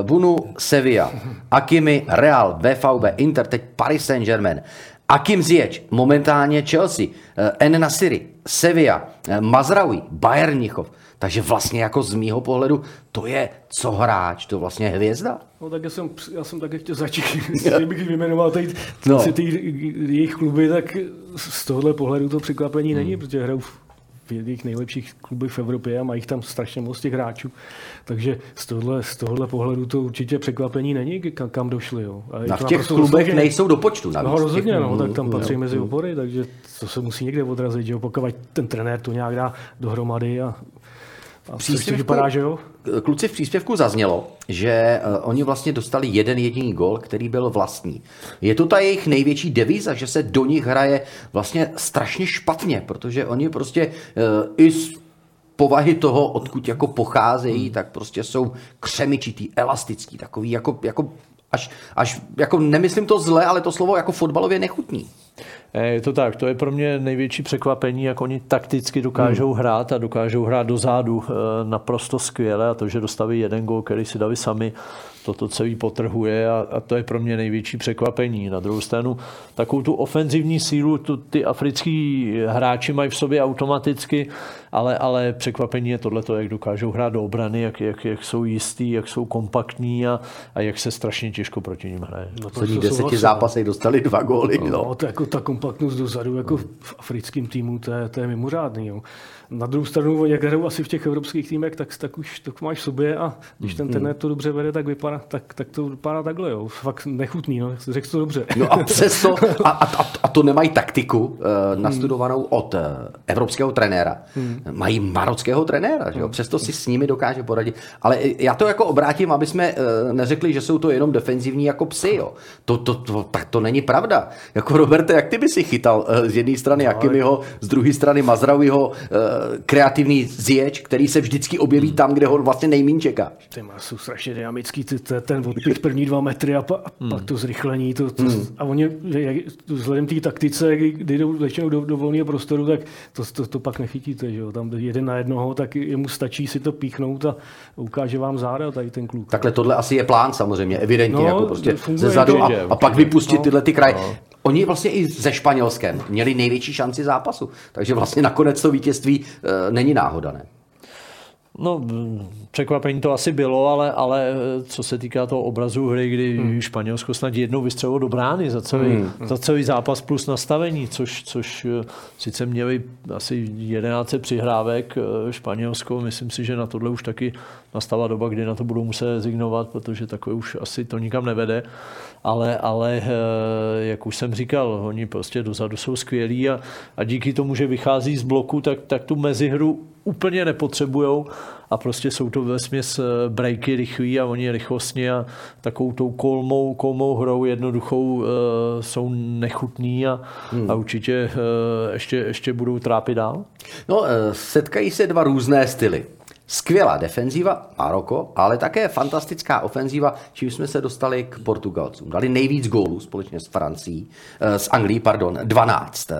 Bunu, Sevilla, Akimi, Real, VVB, Inter, teď Paris Saint-Germain. Akim Ziyech, momentálně Chelsea, uh, En Nasiri, Sevilla, uh, Mazraoui, Bayern Mnichov. Takže vlastně jako z mýho pohledu to je co hráč, to vlastně hvězda. No tak já jsem, já jsem také chtěl začít, kdybych vyjmenoval tady no. ty jejich kluby, tak z tohohle pohledu to překvapení hmm. není, protože hrajou v jedných nejlepších klubech v Evropě a mají tam strašně moc těch hráčů. Takže z tohohle, z tohohle pohledu to určitě překvapení není, kam, kam došli. Jo. A na v těch klubech rozhodně, nejsou do počtu. Navíc, no rozhodně, no, tak tam patří mezi obory, takže to se musí někde odrazit, že jo, pokud ten trenér to nějak dá dohromady a příspěvku, vypadá, že jo? Kluci v příspěvku zaznělo, že uh, oni vlastně dostali jeden jediný gol, který byl vlastní. Je to ta jejich největší devíza, že se do nich hraje vlastně strašně špatně, protože oni prostě uh, i z povahy toho, odkud jako pocházejí, hmm. tak prostě jsou křemičitý, elastický, takový jako, jako až, až jako nemyslím to zle, ale to slovo jako fotbalově nechutní. Eh, je to tak, to je pro mě největší překvapení, jak oni takticky dokážou hmm. hrát a dokážou hrát do zádu eh, naprosto skvěle a to, že dostaví jeden gol, který si dali sami, toto celý potrhuje a, a to je pro mě největší překvapení. Na druhou stranu takovou tu ofenzivní sílu tu, ty africký hráči mají v sobě automaticky, ale, ale překvapení je tohleto, jak dokážou hrát do obrany, jak, jak, jak jsou jistý, jak jsou kompaktní a, a jak se strašně těžko proti ním hraje. No, Celý deseti zápasech dostali dva góly. No, no. To jako ta kompaktnost dozadu jako v africkém týmu, to je, to je mimořádný. Jo. Na druhou stranu, jak hrajou asi v těch evropských týmech, tak, tak už to máš v sobě a když ten trenér to dobře vede, tak, vypadá, tak, tak to vypadá takhle. Jo. Fakt nechutný, no. řekl to dobře. No a přesto, a, a, a to nemají taktiku uh, nastudovanou od uh, evropského trenéra. Hmm. Mají marockého trenéra, že jo? přesto si s nimi dokáže poradit. Ale já to jako obrátím, aby jsme uh, neřekli, že jsou to jenom defenzivní jako psy. Jo. To, to, to, tak to není pravda. Jako Roberte, jak ty by si chytal uh, z jedné strany no, Jakimiho, z druhé strany Mazrauiho, uh, kreativní zječ, který se vždycky objeví hmm. tam, kde ho vlastně nejmín čekáš. Ty jsou strašně dynamický, ty, ten odpich první dva metry a, pa, a hmm. pak to zrychlení. To, to, hmm. A oni, jak, vzhledem té taktice, kdy jdou většinou do, do volného prostoru, tak to, to, to pak nechytíte. Že jo? Tam jeden na jednoho, tak jemu stačí si to píchnout a ukáže vám záda tady ten kluk. Takhle tohle asi je plán samozřejmě, evidentně, no, jako prostě ze zadu a, a pak vypustit no, tyhle ty kraje. No. Oni vlastně i ze Španělskem měli největší šanci zápasu, takže vlastně nakonec to vítězství e, není náhoda, ne? No, překvapení to asi bylo, ale, ale eh, co se týká toho obrazu hry, kdy hmm. Španělsko snad jednou vystřelilo do brány za celý, hmm. za celý zápas plus nastavení, což, což eh, sice měli asi 11 přihrávek Španělsko, myslím si, že na tohle už taky nastala doba, kdy na to budou muset rezignovat, protože takové už asi to nikam nevede ale, ale eh, jak už jsem říkal, oni prostě dozadu jsou skvělí a, a díky tomu, že vychází z bloku, tak, tak tu mezihru úplně nepotřebujou a prostě jsou to ve směs eh, breaky rychlí a oni rychlostně a takovou tou kolmou, kolmou hrou jednoduchou uh, jsou nechutní a, hmm. a určitě uh, ještě, ještě budou trápit dál? No, setkají se dva různé styly. Skvělá defenziva, Maroko, ale také fantastická ofenziva, čím jsme se dostali k Portugalcům. Dali nejvíc gólů společně s Francií, eh, s Anglií, pardon, 12. Eh,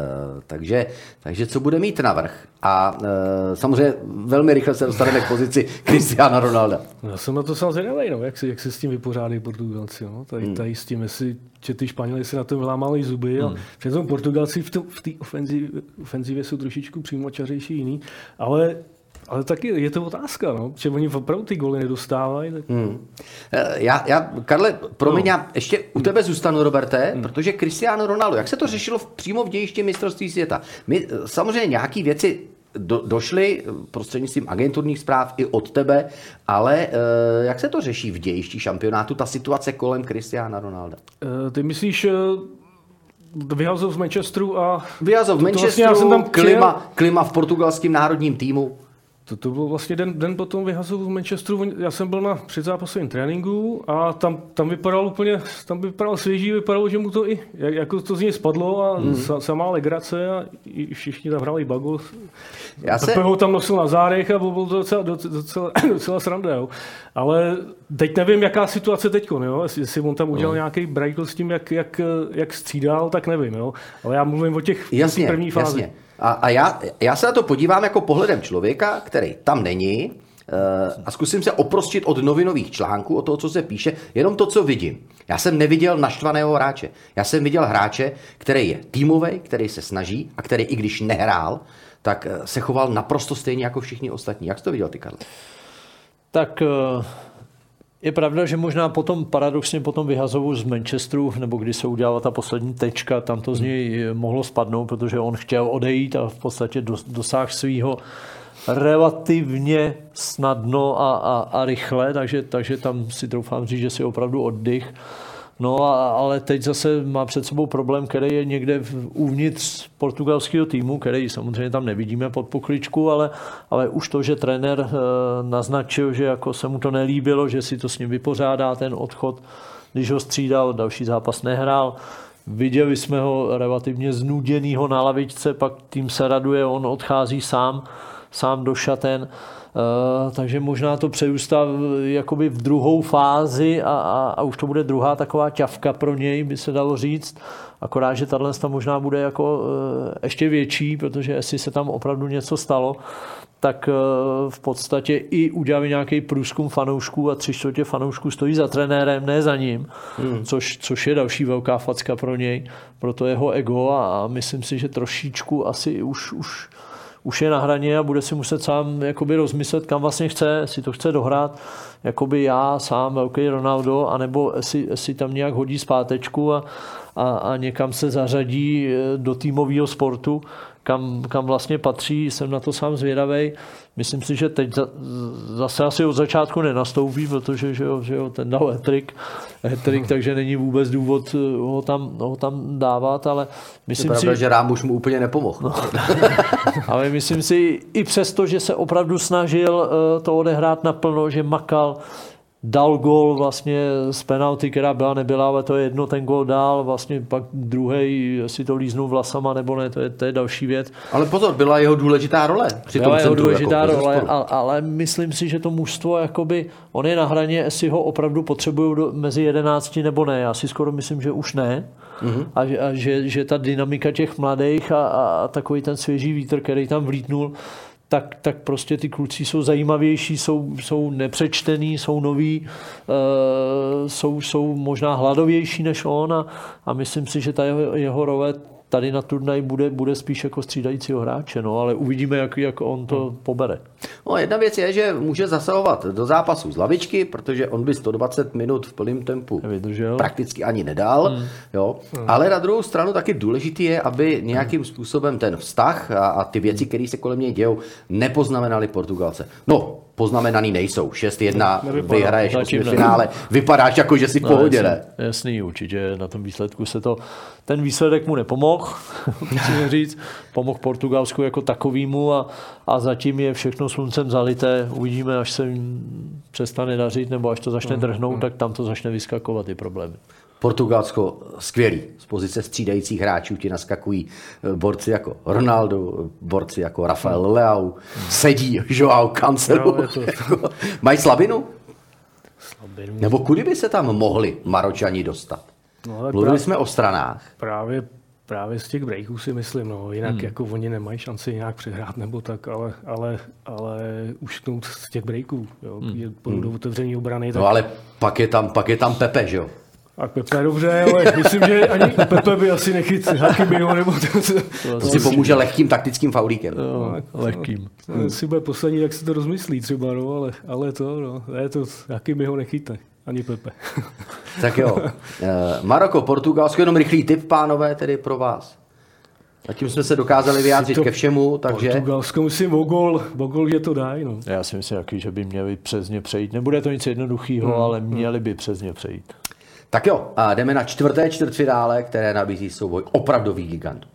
takže, takže co bude mít navrh? A eh, samozřejmě velmi rychle se dostaneme k pozici Cristiana Ronalda. Já jsem na to samozřejmě no, jak, se, jak se s tím vypořádají Portugalci. No? Tady, hmm. tady s tím, jestli že ty Španěli si na tom vylámali zuby. Hmm. A přitom Portugalci v té ofenzivě, ofenzivě jsou trošičku přímočařejší jiný, ale ale taky je to otázka, no, že oni opravdu ty goly nedostávají. Tak... Hmm. Eh, já, já, Karle, promiň, no. já ještě u tebe zůstanu, Roberte, hmm. protože Cristiano Ronaldo, jak se to řešilo v, přímo v dějišti mistrovství světa? My eh, samozřejmě nějaké věci do, došly prostřednictvím agenturních zpráv i od tebe, ale uh, jak se to řeší v dějišti šampionátu, ta situace kolem Cristiana Ronalda? Uh, ty myslíš, vyhazov z Manchesteru a... Vyhazov v Manchesteru, vlastně jsem tam klima, klima v portugalském národním týmu. To, to byl vlastně den, den potom vyhazu v Manchesteru. Já jsem byl na předzápasovém tréninku a tam, tam vypadal úplně, tam vypadal svěží, vypadalo, že mu to i, jako to z něj spadlo a mm. sa, samá legrace a i všichni tam hráli bago. Já se... ho tam nosil na zádech a byl to docela, docela, docela sranda, jo. Ale teď nevím, jaká situace teď, jo. Jestli on tam udělal no. nějaký break s tím, jak, jak, jak střídal, tak nevím, jo. Ale já mluvím o těch jasně, první fázi. Jasně. A, a já, já se na to podívám jako pohledem člověka, který tam není, eh, a zkusím se oprostit od novinových článků, od toho, co se píše, jenom to, co vidím. Já jsem neviděl naštvaného hráče. Já jsem viděl hráče, který je týmový, který se snaží a který i když nehrál, tak eh, se choval naprosto stejně jako všichni ostatní. Jak jsi to viděl ty, Karl? Tak eh, je pravda, že možná potom paradoxně potom vyhazovu z Manchesteru, nebo kdy se udělala ta poslední tečka, tam to z něj mohlo spadnout, protože on chtěl odejít a v podstatě dosáhl svého relativně snadno a, a, a rychle, takže, takže tam si troufám říct, že si opravdu oddych. No a, ale teď zase má před sebou problém, který je někde uvnitř portugalského týmu, který samozřejmě tam nevidíme pod pokličku, ale, ale už to, že trenér e, naznačil, že jako se mu to nelíbilo, že si to s ním vypořádá ten odchod, když ho střídal, další zápas nehrál. Viděli jsme ho relativně znuděnýho na lavičce, pak tým se raduje, on odchází sám, sám do šaten takže možná to přerůstá jakoby v druhou fázi a, a, a už to bude druhá taková ťavka pro něj, by se dalo říct. Akorát, že tahle možná bude jako ještě větší, protože jestli se tam opravdu něco stalo, tak v podstatě i udělali nějaký průzkum fanoušků a tři čtvrtě fanoušků stojí za trenérem, ne za ním, hmm. což, což je další velká facka pro něj, pro to jeho ego a, a myslím si, že trošičku asi už, už už je na hraně a bude si muset sám jakoby rozmyslet, kam vlastně chce, jestli to chce dohrát, jakoby já sám, velký Ronaldo, anebo jestli, jestli tam nějak hodí zpátečku a, a, a někam se zařadí eh, do týmového sportu, kam, kam vlastně patří, jsem na to sám zvědavý. Myslím si, že teď zase asi od začátku nenastoupí, protože že jo, že jo, ten dal hetrik, hetrik, takže není vůbec důvod eh, ho tam, ho tam dávat, ale myslím je pravda, si... že Rámuš mu úplně nepomohl. No. ale myslím si, i přesto, že se opravdu snažil eh, to odehrát naplno, že makal, dal gol vlastně z penalty, která byla, nebyla, ale to je jedno, ten gol dál, vlastně pak druhý, jestli to líznul vlasama nebo ne, to je, to je další věc. Ale pozor, byla jeho důležitá role. Při byla tom jeho centru, důležitá jako, role, ale, ale, myslím si, že to mužstvo, jakoby, on je na hraně, jestli ho opravdu potřebují mezi jedenácti nebo ne. Já si skoro myslím, že už ne. Mm-hmm. A, a že, že ta dynamika těch mladých a, a takový ten svěží vítr, který tam vlítnul, tak, tak prostě ty kluci jsou zajímavější, jsou, jsou nepřečtený, jsou noví, e, jsou, jsou možná hladovější než on a, a myslím si, že ta jeho, jeho role tady na turnaj bude, bude spíš jako střídajícího hráče, no, ale uvidíme, jak, jak on to hmm. pobere. No, jedna věc je, že může zasahovat do zápasu z lavičky, protože on by 120 minut v plném tempu Vydržel. prakticky ani nedal. Hmm. Jo. Hmm. Ale na druhou stranu taky důležitý je, aby nějakým způsobem ten vztah a, a ty věci, které se kolem něj dějou, nepoznamenaly Portugalce. No, poznamenaný nejsou. 6-1 vyhraješ v finále. Vypadáš jako, že si v no, pohodě, ne? Jasný, určitě na tom výsledku se to... Ten výsledek mu nepomohl, musím říct. Pomohl Portugalsku jako takovýmu a, a zatím je všechno sluncem zalité. Uvidíme, až se jim přestane dařit nebo až to začne mm, drhnout, mm. tak tam to začne vyskakovat ty problémy. Portugalsko skvělý. Z pozice střídajících hráčů ti naskakují eh, borci jako Ronaldo, borci jako Rafael hmm. Leao, sedí Joao Cancelo. No, to... Mají slabinu? slabinu? Nebo kudy by se tam mohli Maročani dostat? No, Mluvili právě, jsme o stranách. Právě, právě z těch breaků si myslím, no, jinak hmm. jako oni nemají šanci nějak přehrát nebo tak, ale, ale, ale ušknout z těch breaků, jo, hmm. do hmm. otevření obrany. No, tak... No ale pak je tam, pak je tam Pepe, že jo? A Pepe je dobře, ale myslím, že ani Pepe by asi nechyt Hakimiho, nebo to, to, to si pomůže lehkým taktickým faulíkem. No, no, lehkým. No, si bude poslední, jak si to rozmyslí třeba, no, ale, ale to, no, je to, Hakimiho nechytne. Ani Pepe. tak jo. Eh, Maroko, Portugalsko, jenom rychlý tip, pánové, tedy pro vás. Zatím jsme se dokázali vyjádřit to ke všemu, takže... Portugalsko musím o gol, o gol je to dají. No. Já si myslím, že by měli přes ně přejít. Nebude to nic jednoduchého, hmm. ale měli by přes ně přejít. Tak jo, a jdeme na čtvrté čtvrtfinále, které nabízí souboj opravdový gigantů.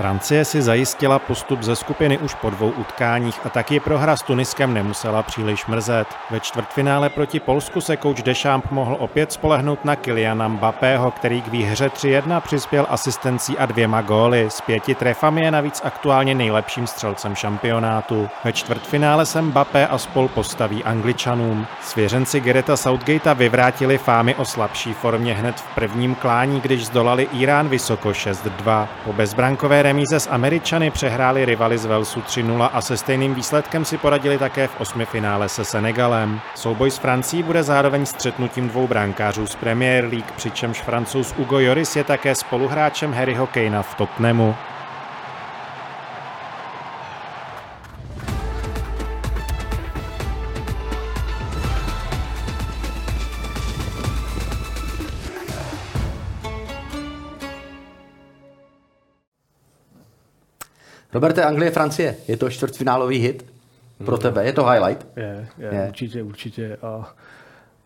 Francie si zajistila postup ze skupiny už po dvou utkáních a taky prohra s Tuniskem nemusela příliš mrzet. Ve čtvrtfinále proti Polsku se kouč Deschamps mohl opět spolehnout na Kyliana Mbappého, který k výhře 3-1 přispěl asistencí a dvěma góly. S pěti trefami je navíc aktuálně nejlepším střelcem šampionátu. Ve čtvrtfinále se Mbappé a spol postaví Angličanům. Svěřenci Gereta Southgatea vyvrátili fámy o slabší formě hned v prvním klání, když zdolali Irán vysoko 6-2. Po bezbrankové remíze s Američany přehráli rivali z Velsu 3-0 a se stejným výsledkem si poradili také v osmi finále se Senegalem. Souboj s Francií bude zároveň střetnutím dvou brankářů z Premier League, přičemž francouz Ugo Joris je také spoluhráčem Harryho Kanea v Tottenhamu. Roberte, Anglie, Francie, je to čtvrtfinálový hit pro no. tebe, je to highlight? Je, je, je. určitě, určitě. A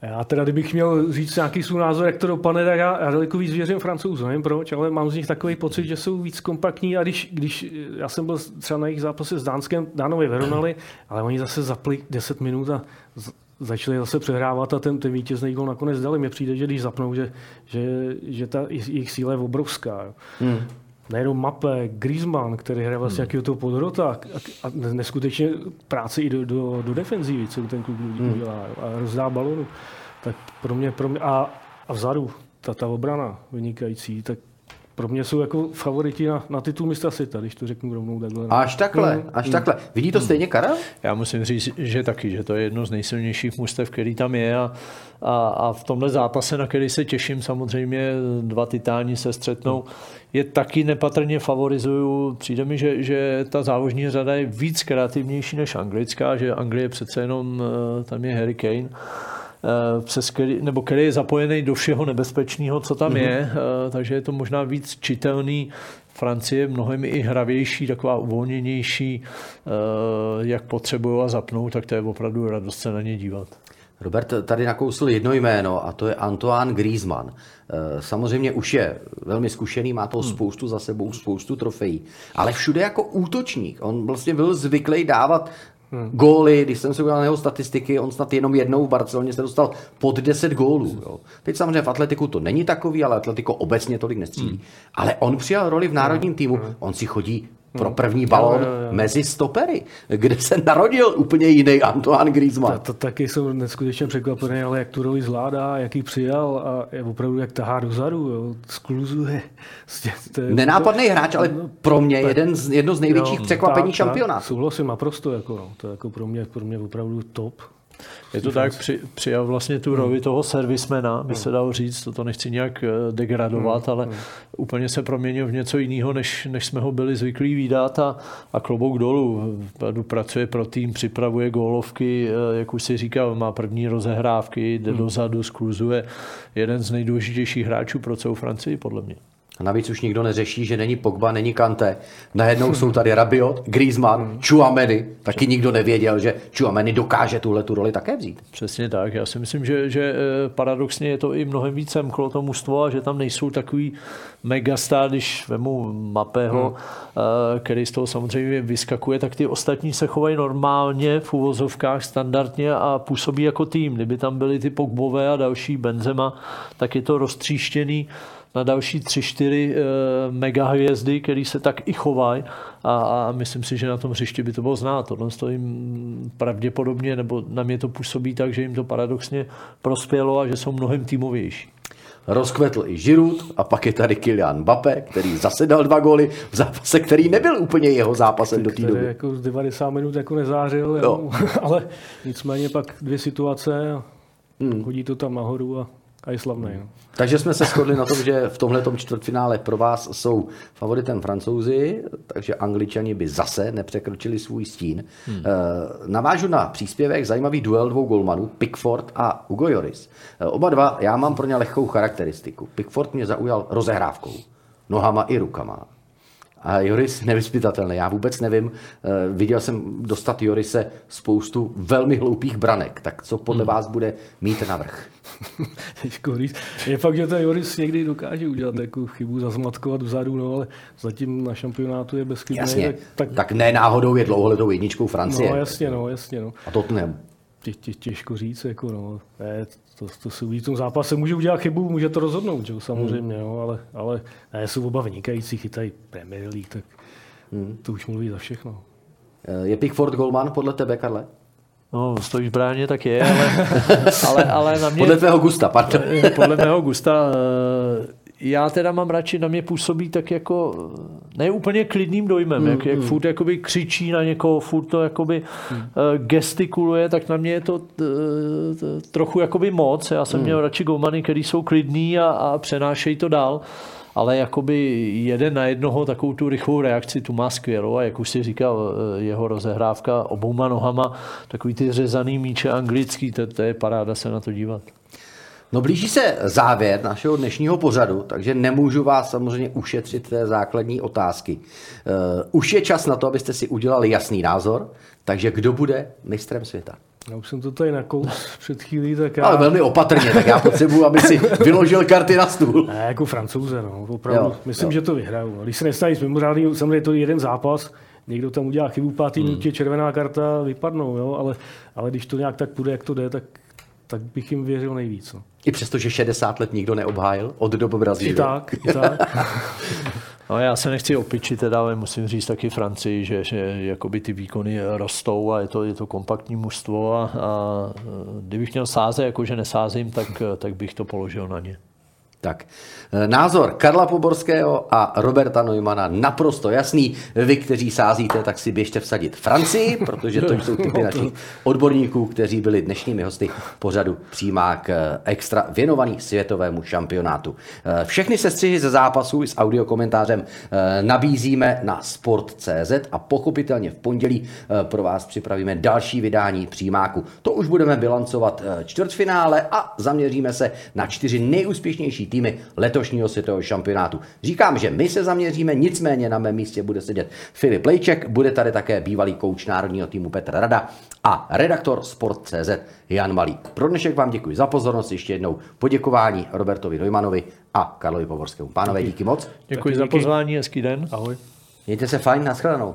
já teda, kdybych měl říct nějaký svůj názor, jak to dopadne, tak já, já daleko víc věřím francouzům, nevím proč, ale mám z nich takový pocit, že jsou víc kompaktní a když, když já jsem byl třeba na jejich zápase s Dánskem, Dánové vyrovnali, ale oni zase zapli 10 minut a začali zase přehrávat a ten, ten vítězný gol nakonec dali. Mně přijde, že když zapnou, že, že, že ta jejich síla je obrovská. Hmm. Nejenom Mape, Griezmann, který hraje vlastně hmm. toho podrota a, a neskutečně práci i do, do, do defenzívy, co ten klub hmm. udělá a rozdá balonu. Tak pro mě, pro mě a, a vzadu, ta, ta obrana vynikající, tak pro mě jsou jako favoriti na, na titul mistra světa, když to řeknu rovnou takhle. Až takhle, mm. až mm. takhle. Vidí to stejně Karel? Já musím říct, že taky, že to je jedno z nejsilnějších mustev, který tam je a, a, a v tomhle zápase, na který se těším, samozřejmě dva titáni se střetnou, je taky nepatrně favorizuju. Přijde mi, že, že ta závožní řada je víc kreativnější než anglická, že Anglie přece jenom, eh, tam je Harry Kane, Eh, přes který, nebo který je zapojený do všeho nebezpečného, co tam mm-hmm. je, eh, takže je to možná víc čitelný. Francie je mnohem i hravější, taková uvolněnější, jak potřebují a zapnou, tak to je opravdu radost se na ně dívat. Robert tady nakousl jedno jméno a to je Antoine Griezmann. Samozřejmě už je velmi zkušený, má to hmm. spoustu za sebou, spoustu trofejí, ale všude jako útočník. On vlastně byl zvyklý dávat Hmm. Góly, když jsem se udělal na jeho statistiky, on snad jenom jednou v Barceloně se dostal pod 10 gólů. Jo. Teď samozřejmě v atletiku to není takový, ale atletiko obecně tolik nestřílí. Hmm. Ale on přijal roli v národním hmm. týmu, hmm. on si chodí pro hmm. první balón jo, jo, jo. mezi stopery, kde se narodil úplně jiný Antoine Griezmann. To, to taky jsou neskutečně překvapený, ale jak tu roli zvládá, jak ji přijal a je opravdu jak tahá dozadu, jo, skluzuje. Nenápadný hráč, ale no, pro mě jeden z, jedno z největších jo, překvapení tak, šampionátu. Souhlasím naprosto, jako, no, to je jako pro mě, pro mě opravdu top. Je to tak, při, přijal vlastně tu roli hmm. toho servismena, by se hmm. dalo říct, to nechci nějak eh, degradovat, hmm. ale úplně se proměnil v něco jiného, než, než jsme ho byli zvyklí výdat a, a klobouk dolů. Pracuje pro tým, připravuje gólovky, eh, jak už si říkal, má první rozehrávky, jde dozadu, skluzuje. Jeden z nejdůležitějších hráčů pro celou Francii, podle mě. A navíc už nikdo neřeší, že není Pogba, není Kante. Najednou jsou tady Rabiot, Griezmann, Chouameni. Taky nikdo nevěděl, že Chouameni dokáže tuhle tu roli také vzít. Přesně tak. Já si myslím, že, že eh, paradoxně je to i mnohem víc semklo to mužstvo a že tam nejsou takový megastar, když vemu Mapého, hmm. Eh, který z toho samozřejmě vyskakuje, tak ty ostatní se chovají normálně v úvozovkách standardně a působí jako tým. Kdyby tam byly ty Pogbové a další Benzema, tak je to roztříštěný na další tři, čtyři e, mega hvězdy, které se tak i chovají a, a myslím si, že na tom hřišti by to bylo znát. Tohle to jim pravděpodobně, nebo na mě to působí tak, že jim to paradoxně prospělo a že jsou mnohem týmovější. Rozkvetl i Žirut a pak je tady Kylian Mbappé, který zase dal dva góly v zápase, který nebyl úplně jeho zápasem do té doby. Jako z 90 minut jako nezářil, jo. ale nicméně pak dvě situace a hmm. chodí to tam nahoru a a je slavný. No. Takže jsme se shodli na tom, že v tomhle čtvrtfinále pro vás jsou favoritem francouzi, takže angličani by zase nepřekročili svůj stín. Hmm. Eh, navážu na příspěvek zajímavý duel dvou golmanů, Pickford a Hugo Joris. Eh, oba dva, já mám pro ně lehkou charakteristiku. Pickford mě zaujal rozehrávkou, nohama i rukama. A Joris nevyspytatelný, já vůbec nevím. Eh, viděl jsem dostat Jorise spoustu velmi hloupých branek, tak co podle hmm. vás bude mít navrh? Je fakt, že ten Joris někdy dokáže udělat takovou chybu, zazmatkovat vzadu, no, ale zatím na šampionátu je bezchybný. Jasně, tak, tak... tak ne náhodou je dlouholetou jedničkou Francie. No jasně, no, jasně. No. A to ne. Tě, tě, těžko říct, jako no. Ne, to, to se uvidí v tom zápase. Může udělat chybu, může to rozhodnout, že? samozřejmě, hmm. no, ale, ale ne, jsou oba vynikající, chytají Premier League, tak hmm. to už mluví za všechno. Eh, je Pickford Goldman podle tebe, Karle? No, stojíš bráně, tak je, ale, ale, ale na mě... Podle tvého gusta, pardon. Podle mého gusta eh, já teda mám radši, na mě působí tak jako ne úplně klidným dojmem, mm, jak, jak mm. furt jakoby křičí na někoho, furt to jakoby mm. gestikuluje, tak na mě je to trochu jakoby moc. Já jsem mm. měl radši golmany, který jsou klidní a, a přenášejí to dál ale jakoby jeden na jednoho takovou tu rychlou reakci tu má skvělou a jak už si říkal, eh, jeho rozehrávka obouma nohama, takový ty řezaný míče anglický, to, to je paráda se na to dívat. No blíží se závěr našeho dnešního pořadu, takže nemůžu vás samozřejmě ušetřit té základní otázky. Uh, už je čas na to, abyste si udělali jasný názor, takže kdo bude mistrem světa? Já už jsem to tady nakous před chvílí, tak já... Ale velmi opatrně, tak já potřebuji, aby si vyložil karty na stůl. Ne, jako francouze, no, opravdu. Jo, Myslím, jo. že to vyhraju. Když se nestane nic mimořádného, samozřejmě je to jeden zápas, někdo tam udělá chybu, pátý hmm. minutě červená karta, vypadnou, jo? Ale, ale když to nějak tak půjde, jak to jde, tak, tak bych jim věřil nejvíc. No. I přesto, že 60 let nikdo neobhájil od doby Brazílie. I tak, i tak. No, já se nechci opičit, teda, ale musím říct taky Francii, že, že jakoby ty výkony rostou a je to, je to kompaktní mužstvo a, a kdybych měl sázet, jakože nesázím, tak, tak bych to položil na ně. Tak, e, názor Karla Poborského a Roberta Neumana naprosto jasný. Vy, kteří sázíte, tak si běžte vsadit Francii, protože to jsou typy našich odborníků, kteří byli dnešními hosty pořadu Přímák e, extra věnovaný světovému šampionátu. E, všechny sestřihy ze zápasu s audiokomentářem nabízíme na sport.cz a pochopitelně v pondělí pro vás připravíme další vydání Přímáku. To už budeme bilancovat čtvrtfinále a zaměříme se na čtyři nejúspěšnější týmy letošního světového šampionátu. Říkám, že my se zaměříme, nicméně na mém místě bude sedět Filip Lejček, bude tady také bývalý kouč národního týmu Petr Rada a redaktor Sport.cz Jan Malý. Pro dnešek vám děkuji za pozornost, ještě jednou poděkování Robertovi Dojmanovi a Karlovi Povorskému. Pánové, díky moc. Děkuji za pozvání, hezký den. Ahoj. Mějte se fajn, nashledanou.